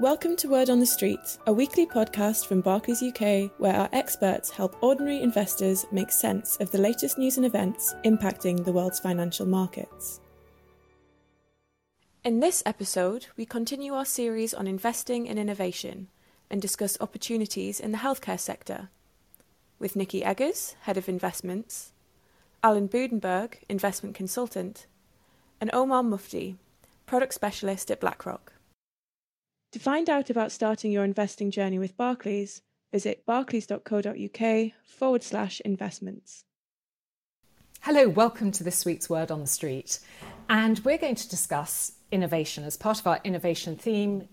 Welcome to Word on the Street, a weekly podcast from Barclays UK where our experts help ordinary investors make sense of the latest news and events impacting the world's financial markets. In this episode, we continue our series on investing in innovation and discuss opportunities in the healthcare sector with Nikki Eggers, Head of Investments, Alan Budenberg, Investment Consultant, and Omar Mufti, Product Specialist at BlackRock. To find out about starting your investing journey with Barclays, visit barclays.co.uk forward slash investments. Hello, welcome to this week's Word on the Street. And we're going to discuss innovation as part of our innovation theme.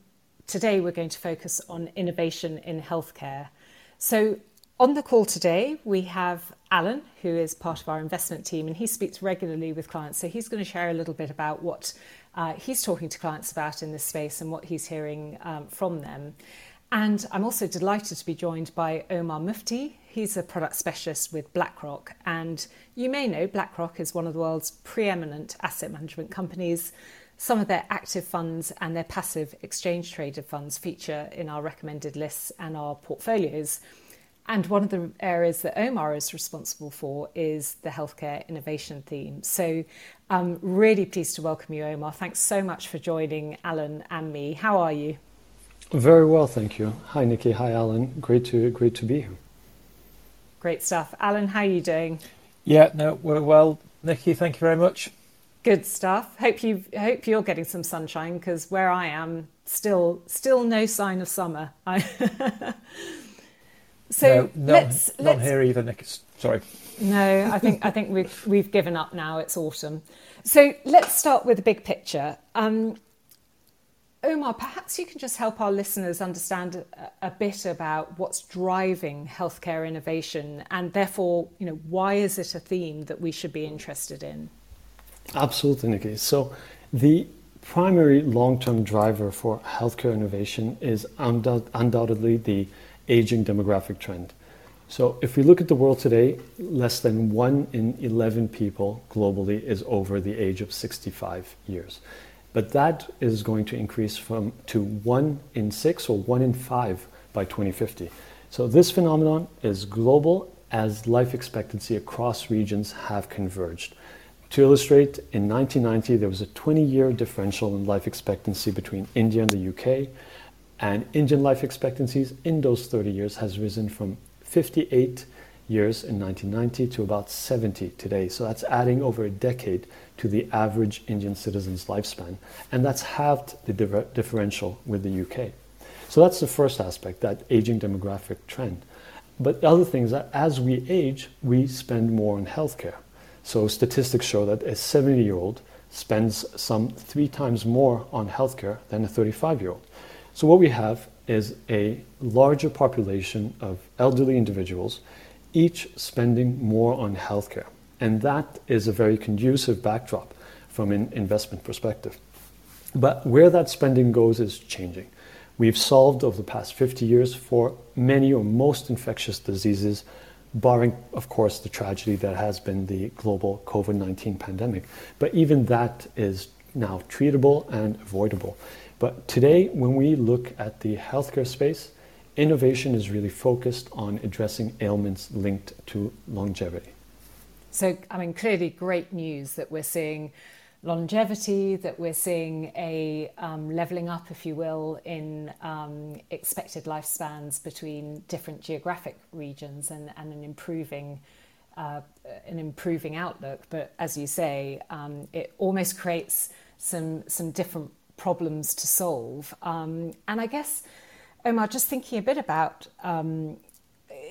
Today, we're going to focus on innovation in healthcare. So, on the call today, we have Alan, who is part of our investment team, and he speaks regularly with clients. So, he's going to share a little bit about what uh, he's talking to clients about in this space and what he's hearing um, from them. And I'm also delighted to be joined by Omar Mufti. He's a product specialist with BlackRock. And you may know BlackRock is one of the world's preeminent asset management companies. Some of their active funds and their passive exchange traded funds feature in our recommended lists and our portfolios. And one of the areas that Omar is responsible for is the healthcare innovation theme. So I'm really pleased to welcome you, Omar. Thanks so much for joining Alan and me. How are you? Very well, thank you. Hi, Nikki. Hi, Alan. Great to great to be here. Great stuff, Alan. How are you doing? Yeah, no, we're well, Nikki. Thank you very much. Good stuff. Hope you hope you're getting some sunshine because where I am, still still no sign of summer. So no, let's, not let's, here either, Nick. Sorry. No, I think I think we've we've given up now. It's autumn. So let's start with the big picture. Um, Omar, perhaps you can just help our listeners understand a, a, bit about what's driving healthcare innovation, and therefore, you know, why is it a theme that we should be interested in? Absolutely, Nikki. So the primary long-term driver for healthcare innovation is undoubtedly the aging demographic trend. So, if we look at the world today, less than 1 in 11 people globally is over the age of 65 years. But that is going to increase from to 1 in 6 or 1 in 5 by 2050. So, this phenomenon is global as life expectancy across regions have converged. To illustrate, in 1990 there was a 20 year differential in life expectancy between India and the UK and Indian life expectancies in those 30 years has risen from 58 years in 1990 to about 70 today. So that's adding over a decade to the average Indian citizen's lifespan. And that's halved the differential with the UK. So that's the first aspect, that aging demographic trend. But the other thing is that as we age, we spend more on healthcare. So statistics show that a 70 year old spends some three times more on healthcare than a 35 year old. So what we have is a larger population of elderly individuals, each spending more on healthcare. And that is a very conducive backdrop from an investment perspective. But where that spending goes is changing. We've solved over the past 50 years for many or most infectious diseases, barring, of course, the tragedy that has been the global COVID 19 pandemic. But even that is now treatable and avoidable. But today, when we look at the healthcare space, innovation is really focused on addressing ailments linked to longevity. So, I mean, clearly great news that we're seeing longevity, that we're seeing a um, leveling up, if you will, in um, expected lifespans between different geographic regions and, and an improving. Uh, an improving outlook, but as you say, um, it almost creates some some different problems to solve. Um, and I guess, Omar, just thinking a bit about um,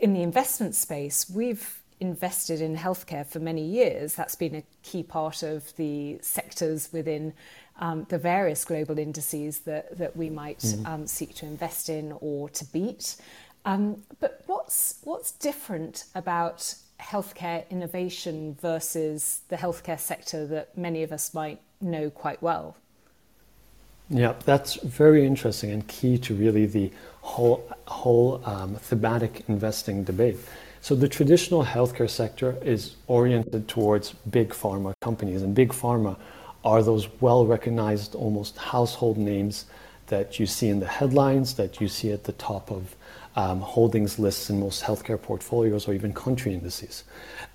in the investment space, we've invested in healthcare for many years. That's been a key part of the sectors within um, the various global indices that, that we might mm. um, seek to invest in or to beat. Um, but what's what's different about healthcare innovation versus the healthcare sector that many of us might know quite well? Yeah, that's very interesting and key to really the whole whole um, thematic investing debate. So the traditional healthcare sector is oriented towards big pharma companies, and big pharma are those well recognized, almost household names that you see in the headlines, that you see at the top of um, holdings lists in most healthcare portfolios or even country indices.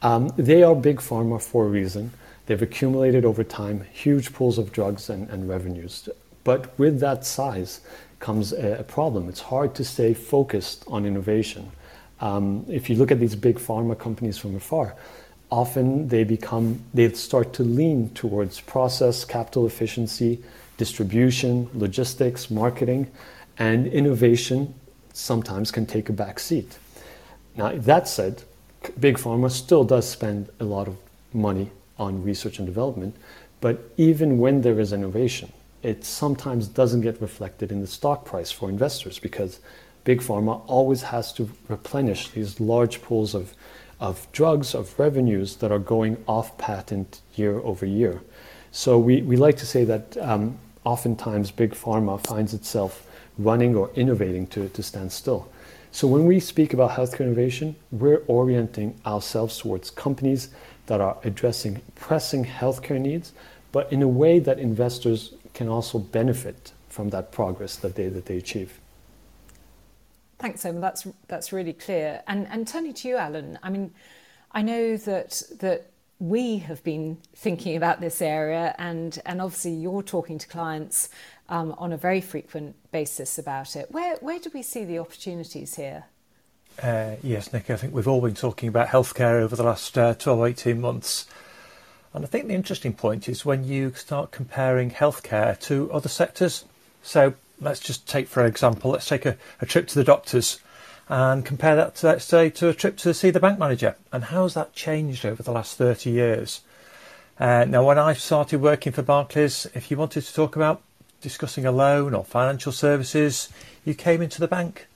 Um, they are big pharma for a reason. They've accumulated over time huge pools of drugs and, and revenues. But with that size comes a, a, problem. It's hard to stay focused on innovation. Um, if you look at these big pharma companies from afar, often they become they start to lean towards process, capital efficiency, distribution, logistics, marketing, and innovation sometimes can take a back seat. Now, that said, Big Pharma still does spend a lot of money on research and development, but even when there is innovation, it sometimes doesn't get reflected in the stock price for investors because Big Pharma always has to replenish these large pools of, of drugs, of revenues that are going off patent year over year. So we, we like to say that um, oftentimes Big Pharma finds itself running or innovating to, to stand still. So when we speak about healthcare innovation, we're orienting ourselves towards companies that are addressing pressing healthcare needs, but in a way that investors can also benefit from that progress that they, that they achieve. Thanks, Omar. That's that's really clear. And and turning to you, Alan. I mean, I know that that we have been thinking about this area, and and obviously you're talking to clients um, on a very frequent basis about it. Where where do we see the opportunities here? Uh, yes, Nick. I think we've all been talking about healthcare over the last uh, 12 18 months. And I think the interesting point is when you start comparing healthcare to other sectors. So let's just take, for example, let's take a, a trip to the doctors and compare that, to, let's say, to a trip to see the bank manager. And how has that changed over the last 30 years? Uh, now, when I started working for Barclays, if you wanted to talk about discussing a loan or financial services, you came into the bank.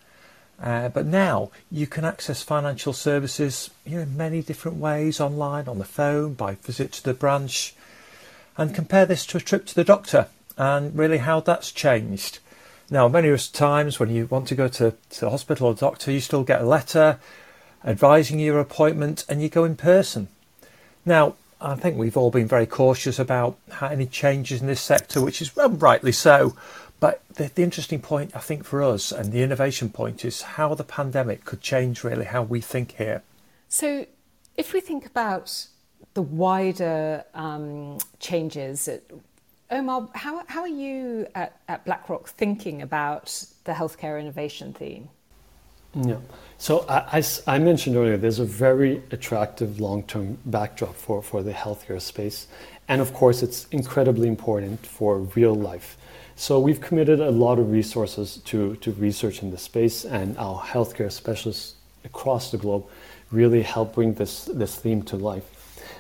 Uh, but now you can access financial services you know, in many different ways online, on the phone, by visit to the branch, and compare this to a trip to the doctor and really how that's changed. Now, many times when you want to go to, to the hospital or doctor, you still get a letter advising your appointment and you go in person. Now, I think we've all been very cautious about any changes in this sector, which is rightly so. But the, the, interesting point, I think, for us and the innovation point is how the pandemic could change really how we think here. So, if we think about the wider um, changes, Omar, how, how are you at, at BlackRock thinking about the healthcare innovation theme? Yeah. So as I mentioned earlier, there's a very attractive long-term backdrop for, for the healthcare space. And of course, it's incredibly important for real life. So we've committed a lot of resources to, to research in this space, and our healthcare specialists across the globe really help bring this, this theme to life.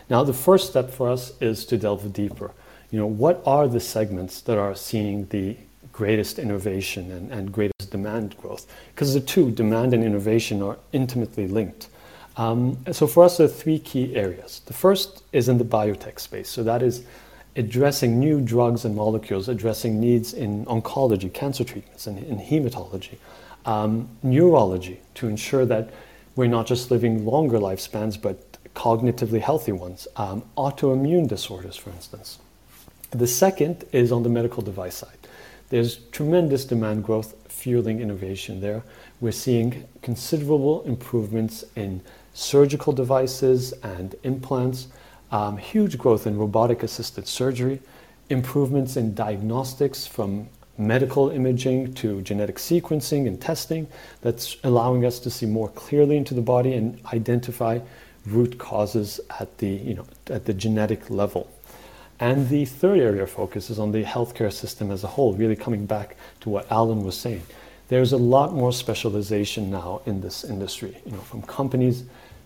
Now, the first step for us is to delve deeper. You know, what are the segments that are seeing the greatest innovation and, and greatest demand growth? Because the two, demand and innovation, are intimately linked. Um, so for us, there are three key areas. The first is in the biotech space. So that is addressing new drugs and molecules, addressing needs in oncology, cancer treatments, and in hematology, um, neurology, to ensure that we're not just living longer lifespans, but cognitively healthy ones, um, autoimmune disorders, for instance. The second is on the medical device side. There's tremendous demand growth fueling innovation there. We're seeing considerable improvements in surgical devices and implants, um, huge growth in robotic assisted surgery, improvements in diagnostics from medical imaging to genetic sequencing and testing that's allowing us to see more clearly into the body and identify root causes at the, you know, at the genetic level. And the third area of focus is on the healthcare system as a whole, really coming back to what Alan was saying. There's a lot more specialization now in this industry, you know, from companies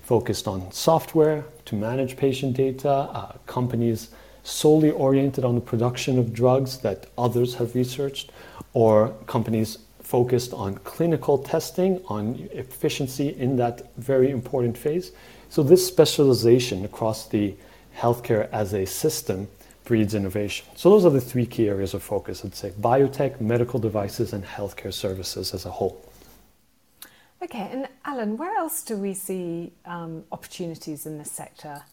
focused on software to manage patient data, uh, companies solely oriented on the production of drugs that others have researched, or companies focused on clinical testing, on efficiency in that very important phase. So, this specialization across the healthcare as a system breeds innovation. So those are the three key areas of focus, I'd say biotech, medical devices, and healthcare services as a whole. Okay, and Alan, where else do we see um, opportunities in this sector?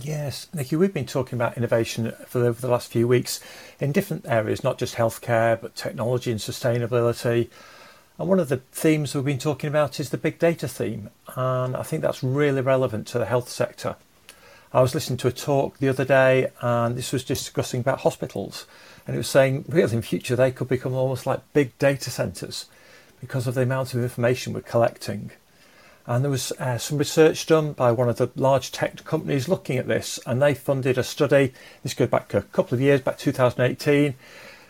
Yes, Nikki, we've been talking about innovation for over the last few weeks in different areas, not just healthcare, but technology and sustainability. And one of the themes we've been talking about is the big data theme. And I think that's really relevant to the health sector. I was listening to a talk the other day, and this was discussing about hospitals. And it was saying, really, in future, they could become almost like big data centres because of the amount of information we're collecting. And there was uh, some research done by one of the large tech companies looking at this, and they funded a study. This goes back a couple of years, back 2018, and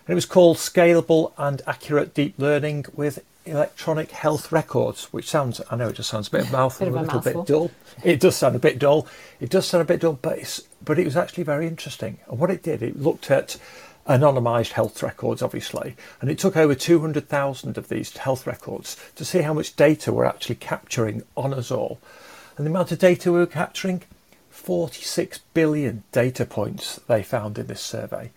it was called Scalable and Accurate Deep Learning with Electronic Health Records, which sounds, I know it just sounds a bit of a mouthful, bit a, of a little mouthful. bit dull. It does sound a bit dull. It does sound a bit dull, but it's, but it was actually very interesting. And what it did, it looked at anonymised health records, obviously, and it took over 200,000 of these health records to see how much data we're actually capturing on us all. And the amount of data we were capturing 46 billion data points they found in this survey.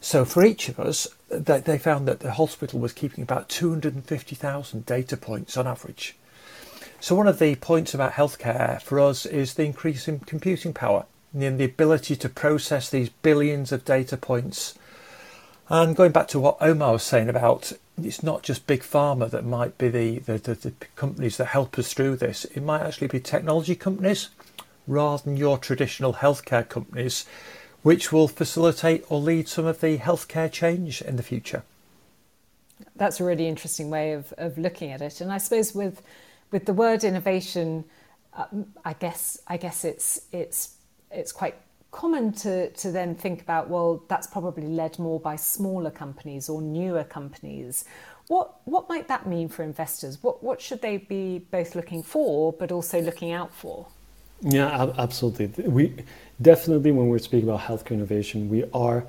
So for each of us, they, found that the hospital was keeping about 250,000 data points on average. So one of the points about healthcare for us is the increase in computing power and the ability to process these billions of data points and going back to what Omar was saying about it's not just big pharma that might be the, the, the, the, companies that help us through this. It might actually be technology companies rather than your traditional healthcare companies, which will facilitate or lead some of the healthcare change in the future. That's a really interesting way of, of looking at it. And I suppose with with the word innovation, um, I guess I guess it's it's it's quite common to, to then think about, well, that's probably led more by smaller companies or newer companies. What, what might that mean for investors? What, what should they be both looking for, but also looking out for? Yeah, absolutely. We definitely, when we're speaking about healthcare innovation, we are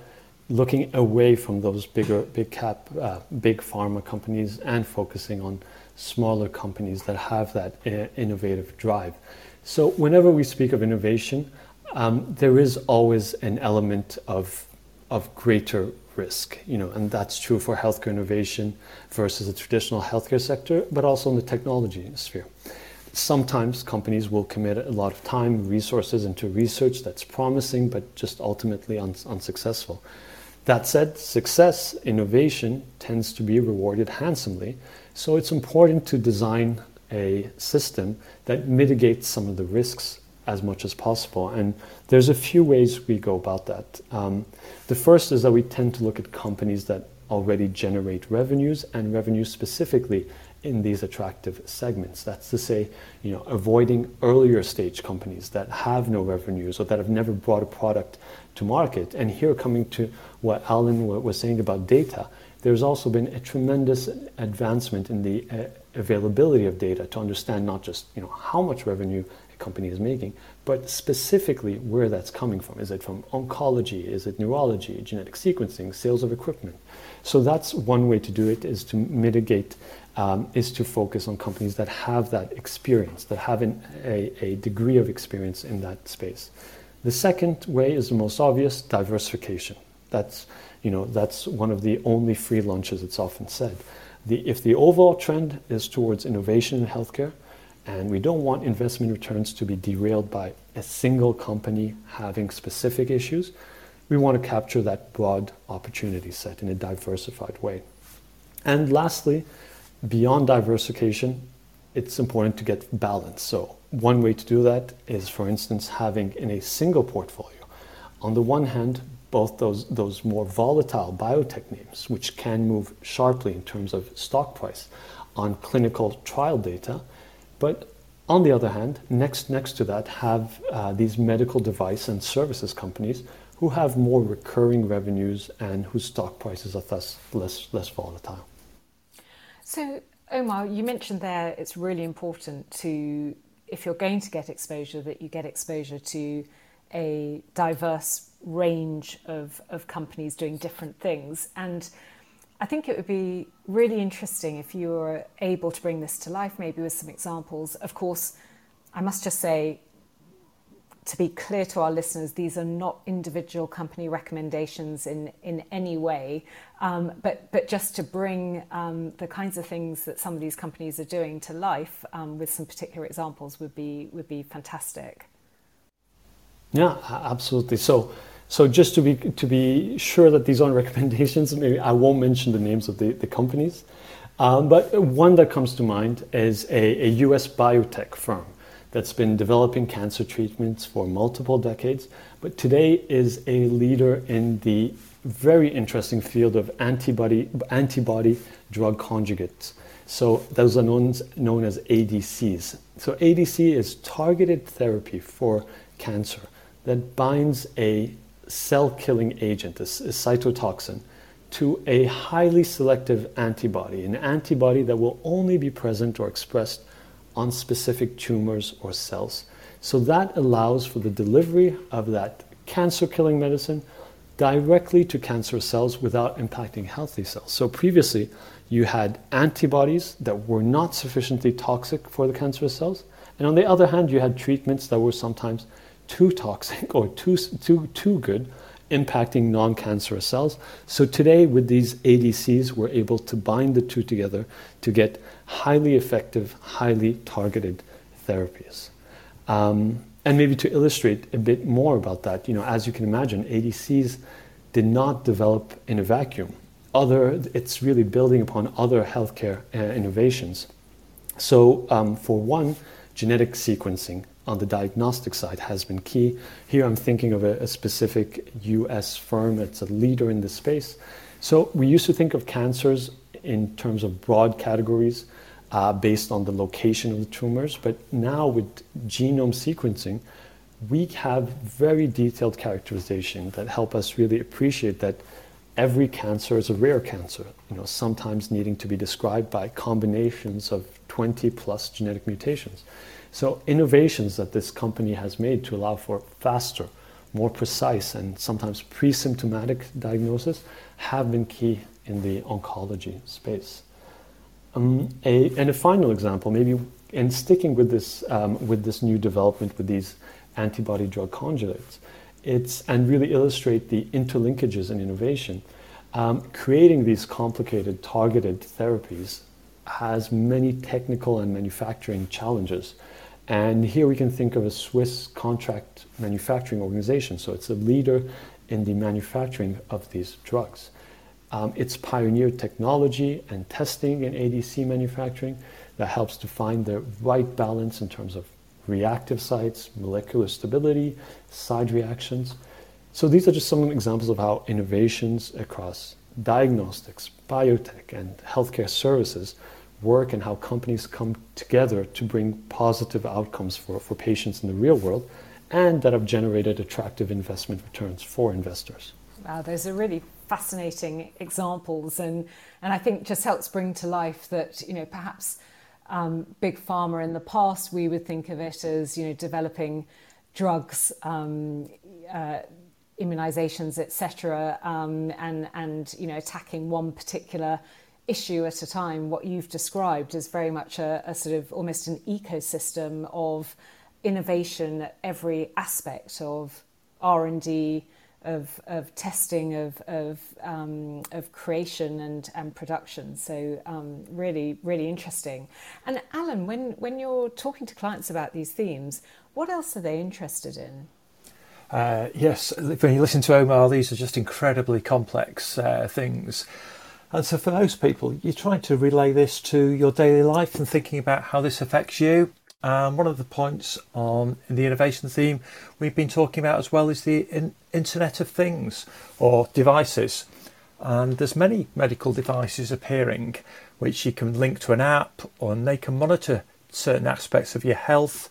looking away from those bigger, big cap, uh, big pharma companies and focusing on smaller companies that have that uh, innovative drive. So, whenever we speak of innovation, um, there is always an element of of greater risk, you know, and that's true for healthcare innovation versus the traditional healthcare sector, but also in the technology sphere. Sometimes companies will commit a lot of time, resources into research that's promising, but just ultimately un- unsuccessful. That said, success, innovation tends to be rewarded handsomely. So it's important to design a system that mitigates some of the risks as much as possible. And there's a few ways we go about that. Um, the first is that we tend to look at companies that already generate revenues and revenues specifically in these attractive segments. That's to say, you know, avoiding earlier stage companies that have no revenues or that have never brought a product to market. And here, coming to what Alan was saying about data, there's also been a tremendous advancement in the uh, availability of data to understand not just you know how much revenue company is making, but specifically where that's coming from. Is it from oncology? Is it neurology, genetic sequencing, sales of equipment? So that's one way to do it is to mitigate, um, is to focus on companies that have that experience, that have an, a, a degree of experience in that space. The second way is the most obvious, diversification. That's, you know, that's one of the only free lunches, it's often said. The, if the overall trend is towards innovation in healthcare, and we don't want investment returns to be derailed by a single company having specific issues. We want to capture that broad opportunity set in a diversified way. And lastly, beyond diversification, it's important to get balance. So, one way to do that is, for instance, having in a single portfolio, on the one hand, both those, those more volatile biotech names, which can move sharply in terms of stock price on clinical trial data, but on the other hand, next, next to that, have uh, these medical device and services companies who have more recurring revenues and whose stock prices are thus less, less volatile. So, Omar, you mentioned there it's really important to, if you're going to get exposure, that you get exposure to a diverse range of, of companies doing different things. And I think it would be really interesting if you were able to bring this to life, maybe with some examples. Of course, I must just say, to be clear to our listeners, these are not individual company recommendations in, in any way, um, but, but just to bring um, the kinds of things that some of these companies are doing to life um, with some particular examples would be, would be fantastic. Yeah, absolutely. So, so just to be to be sure that these aren't recommendations, maybe I won't mention the names of the, the companies. Um, but one that comes to mind is a, a US biotech firm that's been developing cancer treatments for multiple decades, but today is a leader in the very interesting field of antibody antibody drug conjugates. So those are known, known as ADCs. So ADC is targeted therapy for cancer that binds a cell-killing agent, a, a cytotoxin, to a highly selective antibody, an antibody that will only be present or expressed on specific tumors or cells. So that allows for the delivery of that cancer killing medicine directly to cancer cells without impacting healthy cells. So previously, you had antibodies that were not sufficiently toxic for the cancerous cells. And on the other hand, you had treatments that were sometimes too toxic or too, too, too good, impacting non cancerous cells. So today, with these ADCs, we're able to bind the two together to get highly effective, highly targeted therapies. Um, and maybe to illustrate a bit more about that, you know, as you can imagine, ADCs did not develop in a vacuum. Other, it's really building upon other healthcare uh, innovations. So, um, for one, genetic sequencing on the diagnostic side has been key. Here I'm thinking of a, a specific US firm that's a leader in this space. So, we used to think of cancers in terms of broad categories uh, based on the location of the tumors. But now with genome sequencing, we have very detailed characterization that help us really appreciate that every cancer is a rare cancer, you know, sometimes needing to be described by combinations of 20 plus genetic mutations. So innovations that this company has made to allow for faster, more precise and sometimes pre-symptomatic diagnosis have been key in the oncology space. Um, a, and a final example, maybe in sticking with this, um, with this new development with these antibody drug conjugates, it's, and really illustrate the interlinkages in innovation. Um, creating these complicated targeted therapies has many technical and manufacturing challenges. And here we can think of a Swiss contract manufacturing organization. So it's a leader in the manufacturing of these drugs. Um, it's pioneered technology and testing in ADC manufacturing that helps to find the right balance in terms of reactive sites, molecular stability, side reactions. So these are just some examples of how innovations across diagnostics, biotech, and healthcare services work and how companies come together to bring positive outcomes for, for patients in the real world and that have generated attractive investment returns for investors. Wow, those are really fascinating examples and and I think just helps bring to life that you know perhaps um, big pharma in the past we would think of it as you know developing drugs um, uh, immunizations etc um, and and you know attacking one particular issue at a time what you've described is very much a, a sort of almost an ecosystem of innovation at every aspect of R&D of, of testing, of, of, um, of creation and, and production. So um, really, really interesting. And Alan, when, when you're talking to clients about these themes, what else are they interested in? Uh, yes, when you listen to Omar, these are just incredibly complex uh, things. And so, for most people, you're trying to relay this to your daily life and thinking about how this affects you. Um, one of the points on the innovation theme we've been talking about as well is the in, Internet of Things or devices. And there's many medical devices appearing which you can link to an app and they can monitor certain aspects of your health.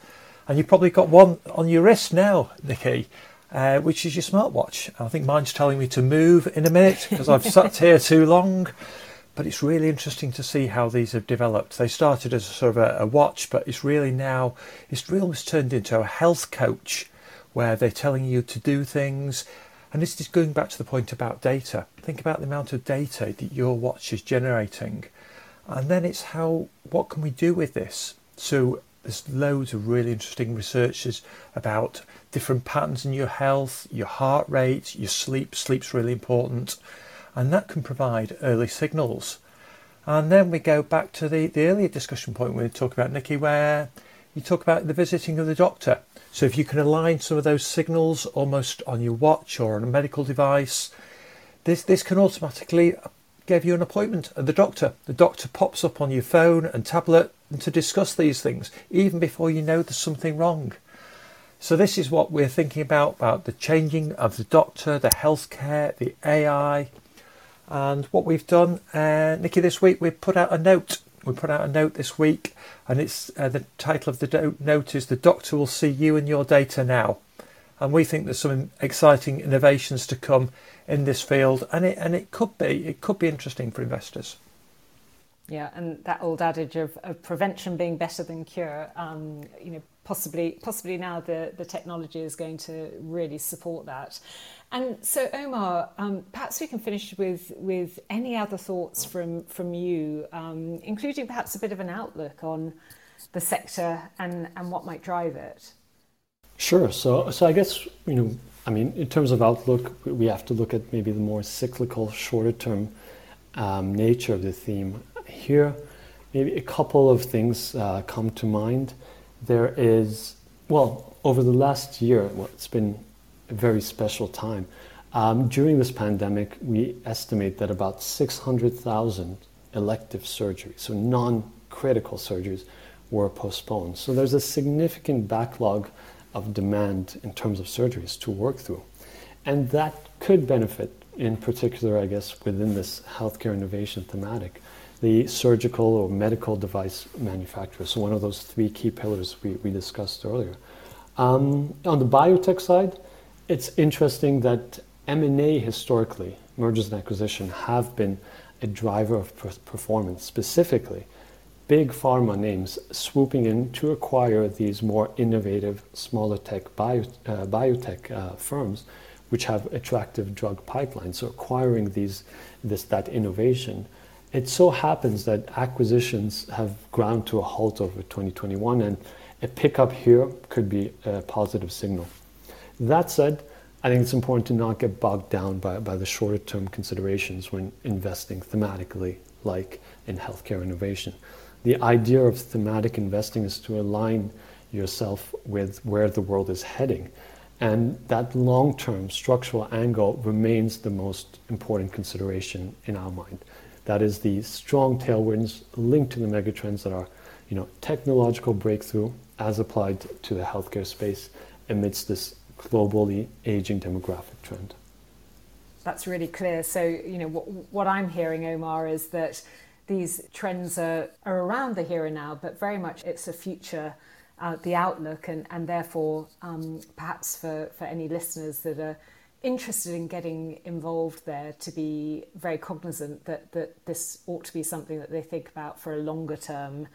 And you've probably got one on your wrist now, Nikki, uh, which is your smartwatch. I think mine's telling me to move in a minute because I've sat here too long. But it's really interesting to see how these have developed. They started as a sort of a, a watch, but it's really now it's really almost turned into a health coach, where they're telling you to do things. And this is going back to the point about data. Think about the amount of data that your watch is generating, and then it's how what can we do with this? So there's loads of really interesting researches about different patterns in your health, your heart rate, your sleep. Sleep's really important and that can provide early signals. And then we go back to the, the earlier discussion point we talking about, Nikki, where you talk about the visiting of the doctor. So if you can align some of those signals almost on your watch or on a medical device, this this can automatically give you an appointment at the doctor. The doctor pops up on your phone and tablet to discuss these things even before you know there's something wrong. So this is what we're thinking about about the changing of the doctor, the healthcare, the AI, and what we've done, uh, Nikki. This week we put out a note. We put out a note this week, and it's uh, the title of the do- note is "The Doctor Will See You and Your Data Now," and we think there's some exciting innovations to come in this field, and it and it could be it could be interesting for investors. Yeah, and that old adage of, of prevention being better than cure, um, you know, possibly possibly now the, the technology is going to really support that. And so, Omar, um, perhaps we can finish with with any other thoughts from from you, um, including perhaps a bit of an outlook on the sector and, and what might drive it. Sure. So, so I guess you know, I mean, in terms of outlook, we have to look at maybe the more cyclical, shorter term um, nature of the theme here. Maybe a couple of things uh, come to mind. There is, well, over the last year, well, it's been a very special time. Um, during this pandemic, we estimate that about 600,000 elective surgeries, so non critical surgeries, were postponed. So there's a significant backlog of demand in terms of surgeries to work through. And that could benefit, in particular, I guess, within this healthcare innovation thematic, the surgical or medical device manufacturers. So one of those three key pillars we, we discussed earlier. Um, on the biotech side, it's interesting that M&A historically, mergers and acquisition, have been a driver of performance. Specifically, big pharma names swooping in to acquire these more innovative, smaller tech bio, uh, biotech uh, firms, which have attractive drug pipelines. So acquiring these, this that innovation it so happens that acquisitions have ground to a halt over 2021, and a pickup here could be a positive signal. That said, I think it's important to not get bogged down by, by the shorter term considerations when investing thematically, like in healthcare innovation. The idea of thematic investing is to align yourself with where the world is heading. And that long term structural angle remains the most important consideration in our mind. That is the strong tailwinds linked to the megatrends that are, you know, technological breakthrough as applied to the healthcare space amidst this globally aging demographic trend. That's really clear. So, you know, what, what I'm hearing, Omar, is that these trends are, are around the here and now, but very much it's a future, uh, the outlook, and, and therefore, um, perhaps for, for any listeners that are interested in getting involved there to be very cognizant that, that this ought to be something that they think about for a longer term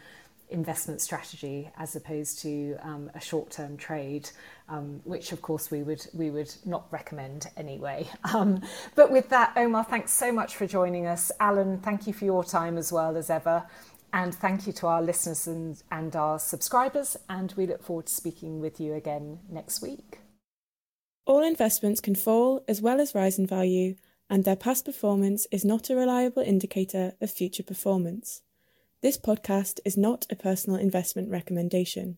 investment strategy as opposed to um, a short term trade, um, which of course we would we would not recommend anyway. Um, but with that, Omar, thanks so much for joining us. Alan, thank you for your time as well as ever. And thank you to our listeners and, and our subscribers. And we look forward to speaking with you again next week. All investments can fall as well as rise in value, and their past performance is not a reliable indicator of future performance. This podcast is not a personal investment recommendation.